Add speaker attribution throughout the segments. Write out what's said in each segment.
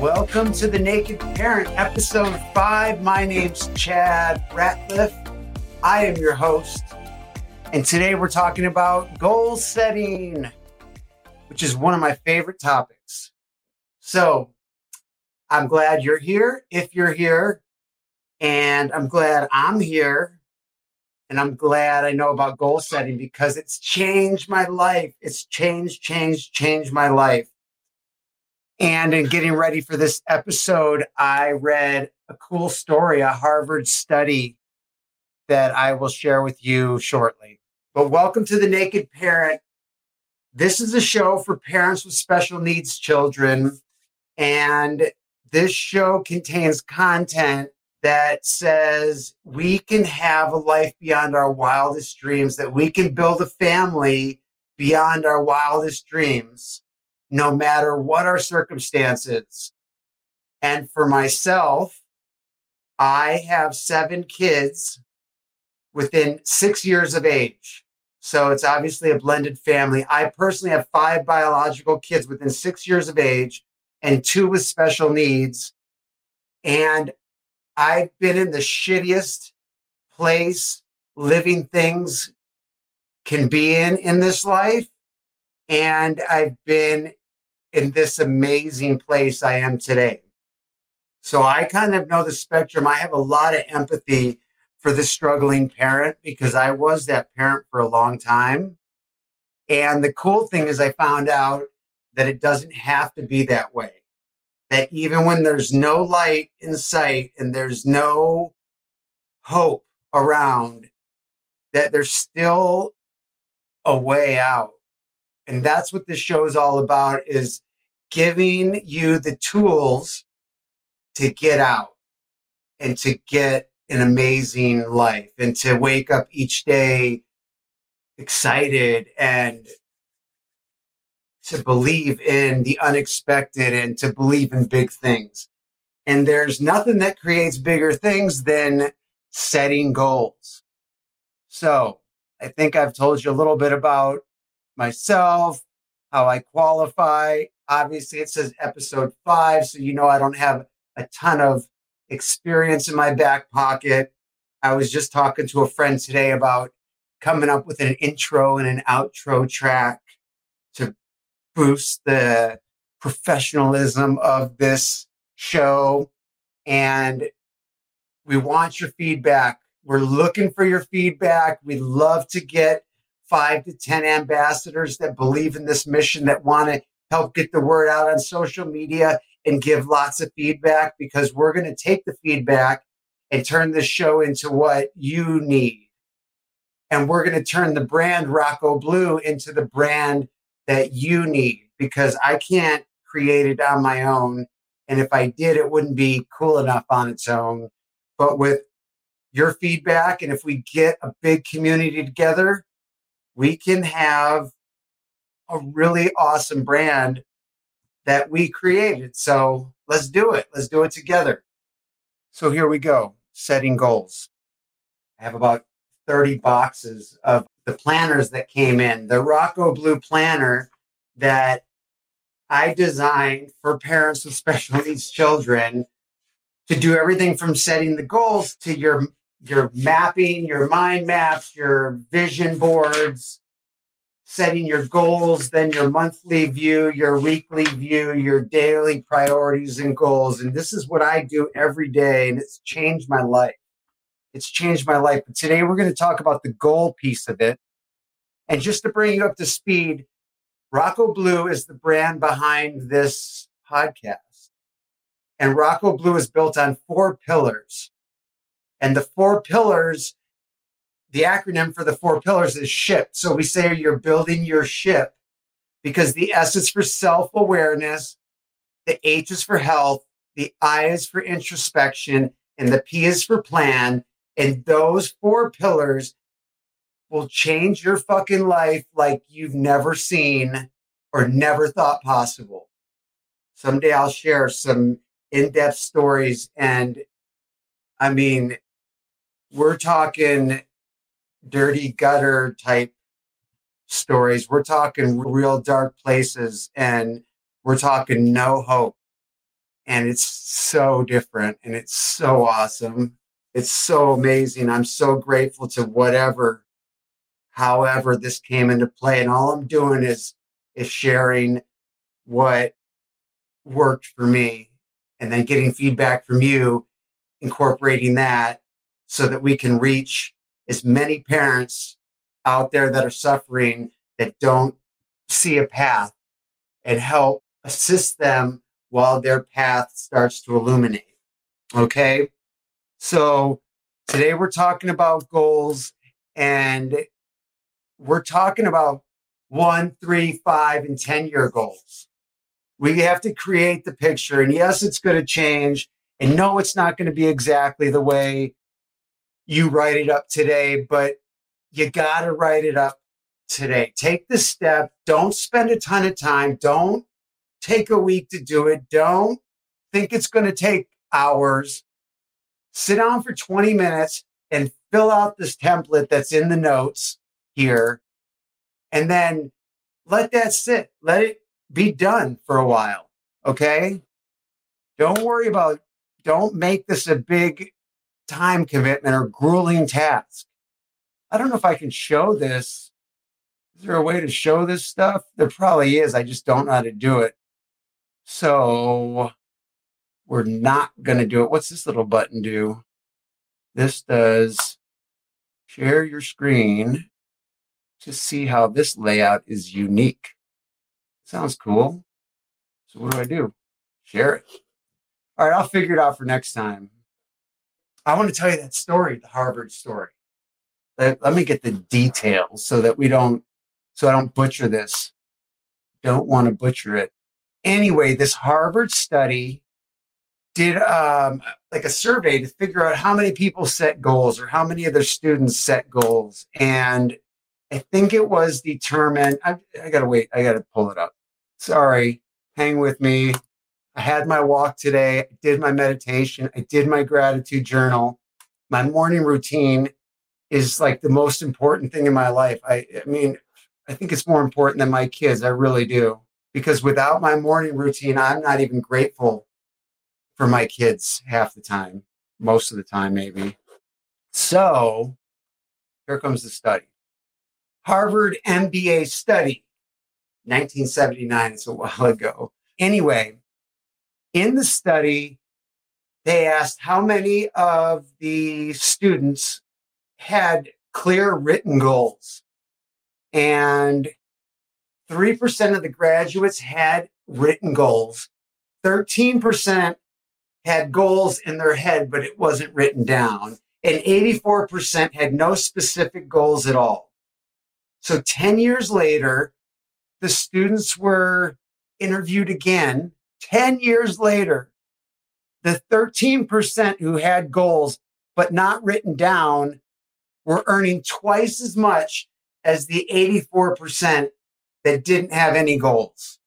Speaker 1: Welcome to the Naked Parent, episode five. My name's Chad Ratliffe. I am your host. And today we're talking about goal setting, which is one of my favorite topics. So I'm glad you're here if you're here. And I'm glad I'm here. And I'm glad I know about goal setting because it's changed my life. It's changed, changed, changed my life. And in getting ready for this episode, I read a cool story, a Harvard study that I will share with you shortly. But welcome to the Naked Parent. This is a show for parents with special needs children. And this show contains content that says we can have a life beyond our wildest dreams, that we can build a family beyond our wildest dreams no matter what our circumstances. And for myself, I have seven kids within six years of age. So it's obviously a blended family. I personally have five biological kids within six years of age and two with special needs. And I've been in the shittiest place living things can be in in this life. And I've been in this amazing place I am today. So I kind of know the spectrum. I have a lot of empathy for the struggling parent because I was that parent for a long time. And the cool thing is, I found out that it doesn't have to be that way. That even when there's no light in sight and there's no hope around, that there's still a way out and that's what this show is all about is giving you the tools to get out and to get an amazing life and to wake up each day excited and to believe in the unexpected and to believe in big things. And there's nothing that creates bigger things than setting goals. So I think I've told you a little bit about myself, how I qualify. Obviously, it says episode five, so you know I don't have a ton of experience in my back pocket. I was just talking to a friend today about coming up with an intro and an outro track to boost the professionalism of this show. And we want your feedback. We're looking for your feedback. We'd love to get five to 10 ambassadors that believe in this mission, that want to help get the word out on social media and give lots of feedback because we're going to take the feedback and turn this show into what you need. And we're going to turn the brand Rocco Blue into the brand that you need because I can't create it on my own. And if I did, it wouldn't be cool enough on its own. But with your feedback, and if we get a big community together, we can have a really awesome brand that we created. So let's do it. Let's do it together. So here we go setting goals. I have about 30 boxes of the planners that came in, the Rocco Blue planner that I designed for parents with special needs children to do everything from setting the goals to your your mapping, your mind maps, your vision boards, setting your goals, then your monthly view, your weekly view, your daily priorities and goals. And this is what I do every day, and it's changed my life. It's changed my life. But today we're going to talk about the goal piece of it. And just to bring you up to speed, Rocco Blue is the brand behind this podcast. And Rocco Blue is built on four pillars. And the four pillars, the acronym for the four pillars is SHIP. So we say you're building your ship because the S is for self awareness, the H is for health, the I is for introspection, and the P is for plan. And those four pillars will change your fucking life like you've never seen or never thought possible. Someday I'll share some in depth stories. And I mean, we're talking dirty gutter type stories. We're talking real dark places and we're talking no hope. And it's so different and it's so awesome. It's so amazing. I'm so grateful to whatever, however, this came into play. And all I'm doing is, is sharing what worked for me and then getting feedback from you, incorporating that so that we can reach as many parents out there that are suffering that don't see a path and help assist them while their path starts to illuminate. Okay. So today we're talking about goals and we're talking about one, three, five, and 10 year goals. We have to create the picture. And yes, it's going to change. And no, it's not going to be exactly the way you write it up today, but you got to write it up today. Take the step. Don't spend a ton of time. Don't take a week to do it. Don't think it's going to take hours. Sit down for 20 minutes and fill out this template that's in the notes here. And then let that sit. Let it be done for a while. Okay. Don't worry about, don't make this a big time commitment or grueling task. I don't know if I can show this. Is there a way to show this stuff? There probably is. I just don't know how to do it. So we're not going to do it. What's this little button do? This does share your screen to see how this layout is unique. Sounds cool. So what do I do? Share it. All right, I'll figure it out for next time. I want to tell you that story, the Harvard story. Let, let me get the details so that we don't, so I don't butcher this. Don't want to butcher it. Anyway, this Harvard study did um, like a survey to figure out how many people set goals or how many of their students set goals. And I think it was determined. I, I got to wait. I got to pull it up. Sorry. Hang with me. I had my walk today. I did my meditation. I did my gratitude journal. My morning routine is like the most important thing in my life. I, I mean, I think it's more important than my kids. I really do. Because without my morning routine, I'm not even grateful for my kids half the time, most of the time, maybe. So here comes the study Harvard MBA study, 1979. It's a while ago. Anyway, in the study, they asked how many of the students had clear written goals. And 3% of the graduates had written goals. 13% had goals in their head, but it wasn't written down. And 84% had no specific goals at all. So 10 years later, the students were interviewed again. 10 years later, the 13% who had goals but not written down were earning twice as much as the 84% that didn't have any goals.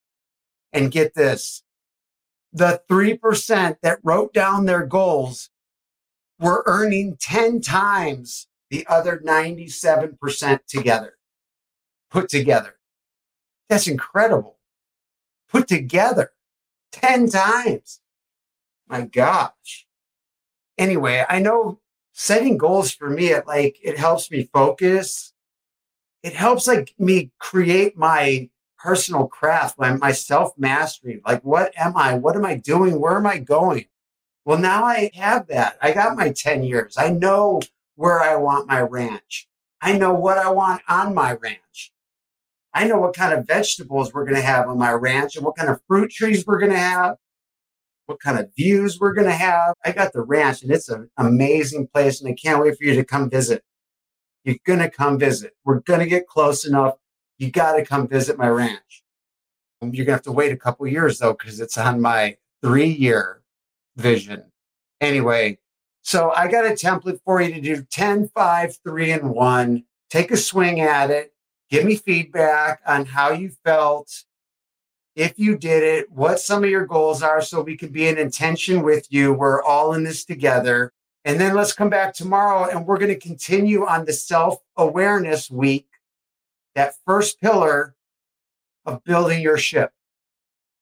Speaker 1: And get this the 3% that wrote down their goals were earning 10 times the other 97% together, put together. That's incredible. Put together 10 times. My gosh. Anyway, I know setting goals for me, it like, it helps me focus. It helps like me create my personal craft, my, my self mastery. Like, what am I? What am I doing? Where am I going? Well, now I have that. I got my 10 years. I know where I want my ranch. I know what I want on my ranch. I know what kind of vegetables we're going to have on my ranch and what kind of fruit trees we're going to have what kind of views we're going to have. I got the ranch and it's an amazing place and I can't wait for you to come visit. You're going to come visit. We're going to get close enough. You got to come visit my ranch. You're going to have to wait a couple years though, because it's on my three year vision. Anyway, so I got a template for you to do 10, 5, 3, and 1. Take a swing at it. Give me feedback on how you felt, if you did it, what some of your goals are, so we can be in intention with you. We're all in this together. And then let's come back tomorrow and we're going to continue on the self awareness week, that first pillar of building your ship.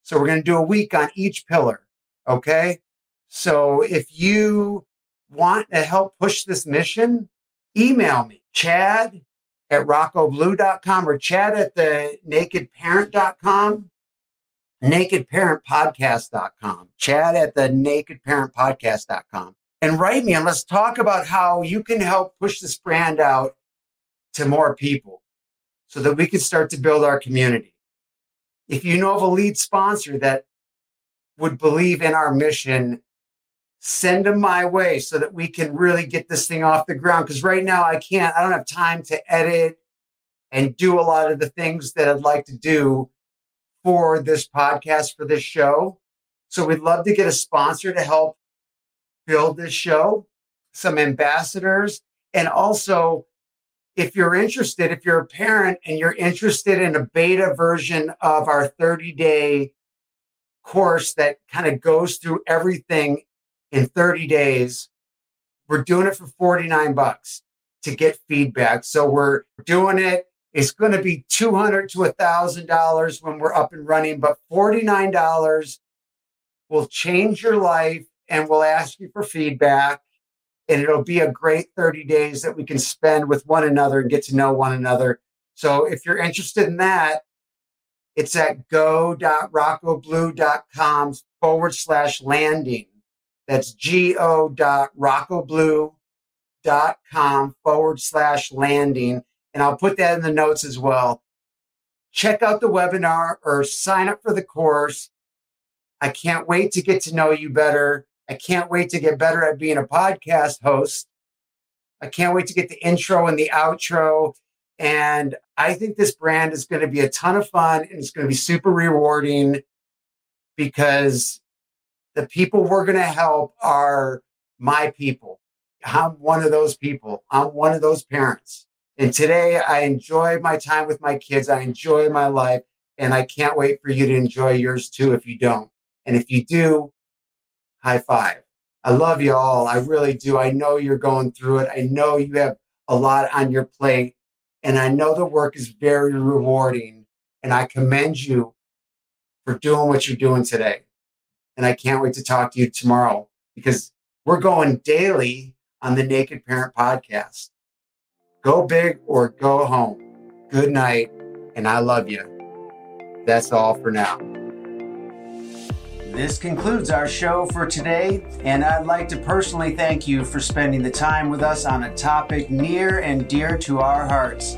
Speaker 1: So we're going to do a week on each pillar. Okay. So if you want to help push this mission, email me, chad at roccoblue.com or chad at the nakedparent.com, nakedparentpodcast.com, chad at the nakedparentpodcast.com and write me and let's talk about how you can help push this brand out to more people so that we can start to build our community. If you know of a lead sponsor that would believe in our mission, send them my way so that we can really get this thing off the ground. Because right now I can't, I don't have time to edit and do a lot of the things that I'd like to do for this podcast, for this show. So we'd love to get a sponsor to help build this show, some ambassadors, and also if you're interested, if you're a parent and you're interested in a beta version of our 30 day course that kind of goes through everything in 30 days, we're doing it for 49 bucks to get feedback. So we're doing it. It's going to be 200 to $1,000 when we're up and running, but $49 will change your life and we'll ask you for feedback. And it'll be a great 30 days that we can spend with one another and get to know one another. So if you're interested in that, it's at go.roccoblue.com forward slash landing. That's go.roccoblue.com forward slash landing. And I'll put that in the notes as well. Check out the webinar or sign up for the course. I can't wait to get to know you better. I can't wait to get better at being a podcast host. I can't wait to get the intro and the outro. And I think this brand is going to be a ton of fun and it's going to be super rewarding because the people we're going to help are my people. I'm one of those people. I'm one of those parents. And today I enjoy my time with my kids. I enjoy my life. And I can't wait for you to enjoy yours too if you don't. And if you do, high five. I love you all. I really do. I know you're going through it. I know you have a lot on your plate. And I know the work is very rewarding. And I commend you for doing what you're doing today. And I can't wait to talk to you tomorrow because we're going daily on the Naked Parent Podcast. Go big or go home. Good night. And I love you. That's all for now. This concludes our show for today, and I'd like to personally thank you for spending the time with us on a topic near and dear to our hearts.